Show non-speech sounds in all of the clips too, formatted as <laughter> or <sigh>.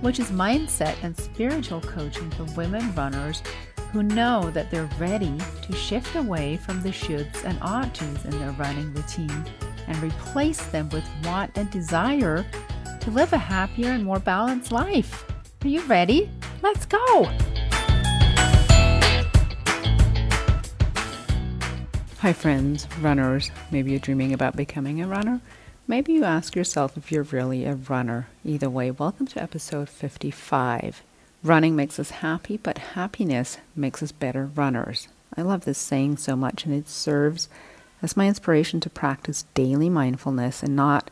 which is mindset and spiritual coaching for women runners who know that they're ready to shift away from the shoulds and oughts in their running routine and replace them with want and desire to live a happier and more balanced life. Are you ready? Let's go! Hi, friends, runners. Maybe you're dreaming about becoming a runner. Maybe you ask yourself if you're really a runner. Either way, welcome to episode 55. Running makes us happy, but happiness makes us better runners. I love this saying so much, and it serves as my inspiration to practice daily mindfulness and not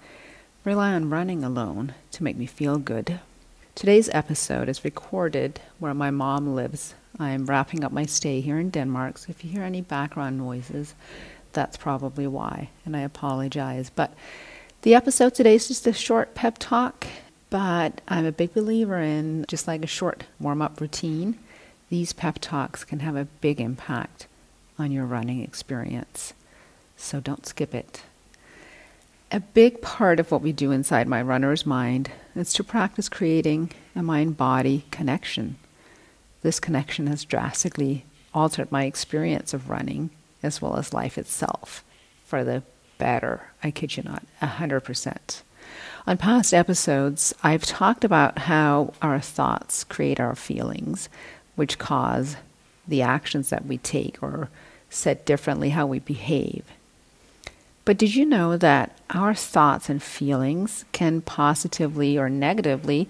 rely on running alone to make me feel good. Today's episode is recorded where my mom lives. I'm wrapping up my stay here in Denmark, so if you hear any background noises, that's probably why, and I apologize. But the episode today is just a short pep talk, but I'm a big believer in just like a short warm up routine, these pep talks can have a big impact on your running experience. So don't skip it. A big part of what we do inside my runner's mind is to practice creating a mind body connection. This connection has drastically altered my experience of running as well as life itself for the better. I kid you not, 100%. On past episodes, I've talked about how our thoughts create our feelings, which cause the actions that we take, or said differently, how we behave. But did you know that our thoughts and feelings can positively or negatively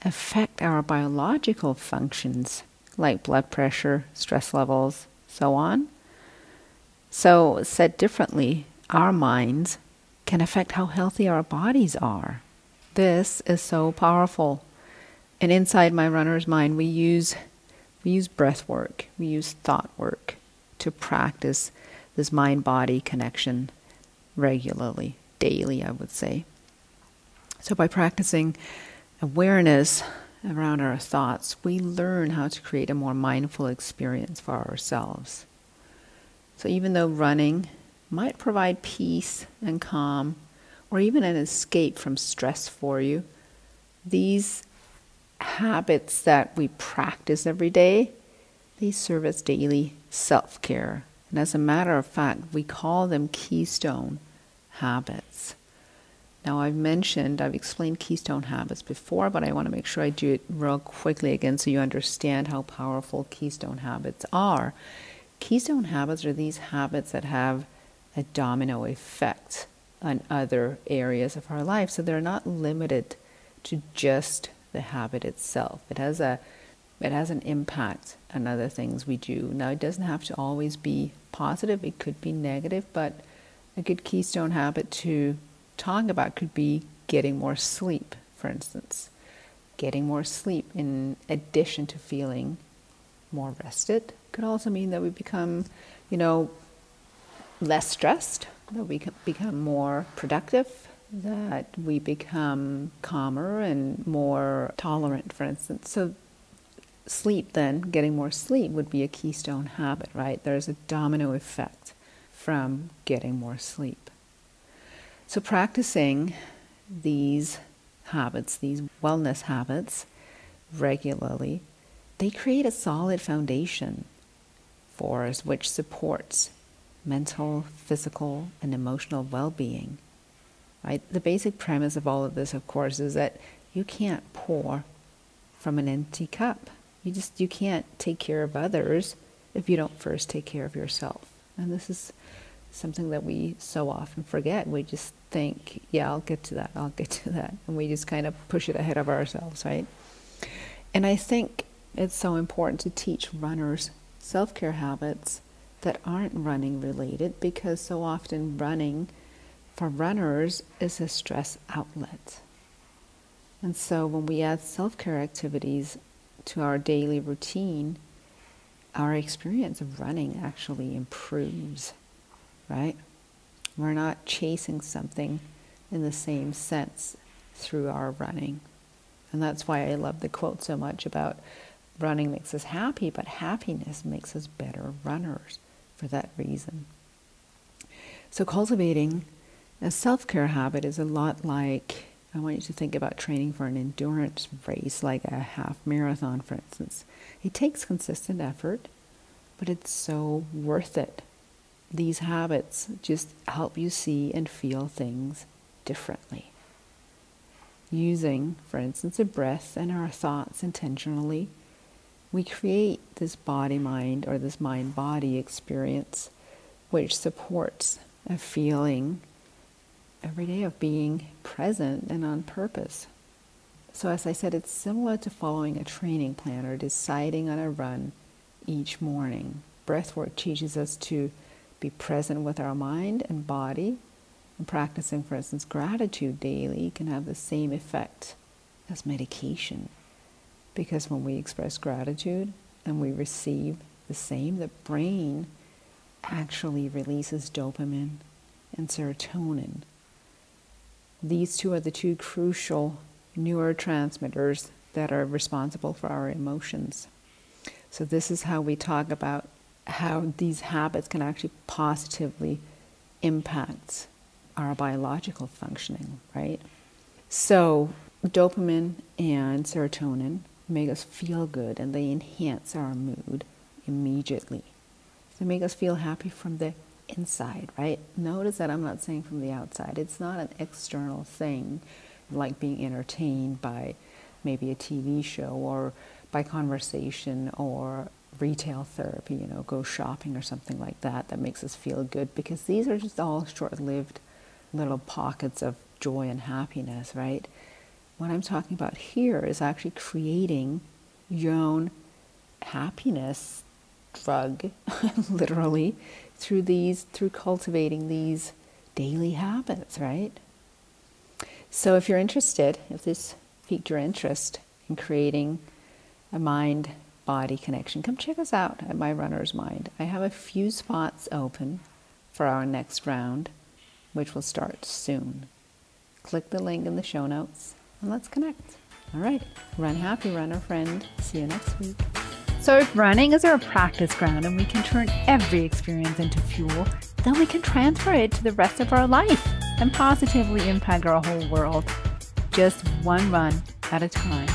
affect our biological functions, like blood pressure, stress levels, so on? So, said differently, our minds can affect how healthy our bodies are. This is so powerful. And inside my runner's mind, we use we use breath work, we use thought work to practice this mind body connection regularly, daily, I would say. So, by practicing awareness around our thoughts, we learn how to create a more mindful experience for ourselves. So, even though running might provide peace and calm, or even an escape from stress for you. These habits that we practice every day, they serve as daily self care. And as a matter of fact, we call them keystone habits. Now, I've mentioned, I've explained keystone habits before, but I want to make sure I do it real quickly again so you understand how powerful keystone habits are. Keystone habits are these habits that have a domino effect on other areas of our life. So they're not limited to just the habit itself. It has a it has an impact on other things we do. Now it doesn't have to always be positive, it could be negative, but a good keystone habit to talk about could be getting more sleep, for instance. Getting more sleep in addition to feeling more rested could also mean that we become, you know, less stressed, that we become more productive, that we become calmer and more tolerant, for instance. So, sleep, then, getting more sleep would be a keystone habit, right? There's a domino effect from getting more sleep. So, practicing these habits, these wellness habits, regularly, they create a solid foundation for us which supports mental, physical, and emotional well being. Right? The basic premise of all of this, of course, is that you can't pour from an empty cup. You just you can't take care of others if you don't first take care of yourself. And this is something that we so often forget. We just think, yeah, I'll get to that, I'll get to that. And we just kind of push it ahead of ourselves, right? And I think it's so important to teach runners self care habits that aren't running related because so often running for runners is a stress outlet. And so when we add self care activities to our daily routine, our experience of running actually improves, right? We're not chasing something in the same sense through our running. And that's why I love the quote so much about running makes us happy, but happiness makes us better runners for that reason. So, cultivating a self care habit is a lot like I want you to think about training for an endurance race, like a half marathon, for instance. It takes consistent effort, but it's so worth it. These habits just help you see and feel things differently. Using, for instance, a breath and our thoughts intentionally, we create this body mind or this mind body experience which supports a feeling every day of being present and on purpose. So, as I said, it's similar to following a training plan or deciding on a run each morning. Breathwork teaches us to be present with our mind and body. And practicing, for instance, gratitude daily can have the same effect as medication. Because when we express gratitude and we receive the same, the brain actually releases dopamine and serotonin. These two are the two crucial neurotransmitters that are responsible for our emotions. So, this is how we talk about how these habits can actually positively impact our biological functioning, right? So, dopamine and serotonin make us feel good and they enhance our mood immediately. They make us feel happy from the inside, right? Notice that I'm not saying from the outside. It's not an external thing like being entertained by maybe a TV show or by conversation or retail therapy, you know, go shopping or something like that that makes us feel good because these are just all short lived little pockets of joy and happiness, right? What I'm talking about here is actually creating your own happiness drug, <laughs> literally, through these, through cultivating these daily habits, right? So if you're interested, if this piqued your interest in creating a mind body connection, come check us out at My Runner's Mind. I have a few spots open for our next round, which will start soon. Click the link in the show notes and let's connect. All right, run happy, runner friend. See you next week. So, if running is our practice ground and we can turn every experience into fuel, then we can transfer it to the rest of our life and positively impact our whole world. Just one run at a time.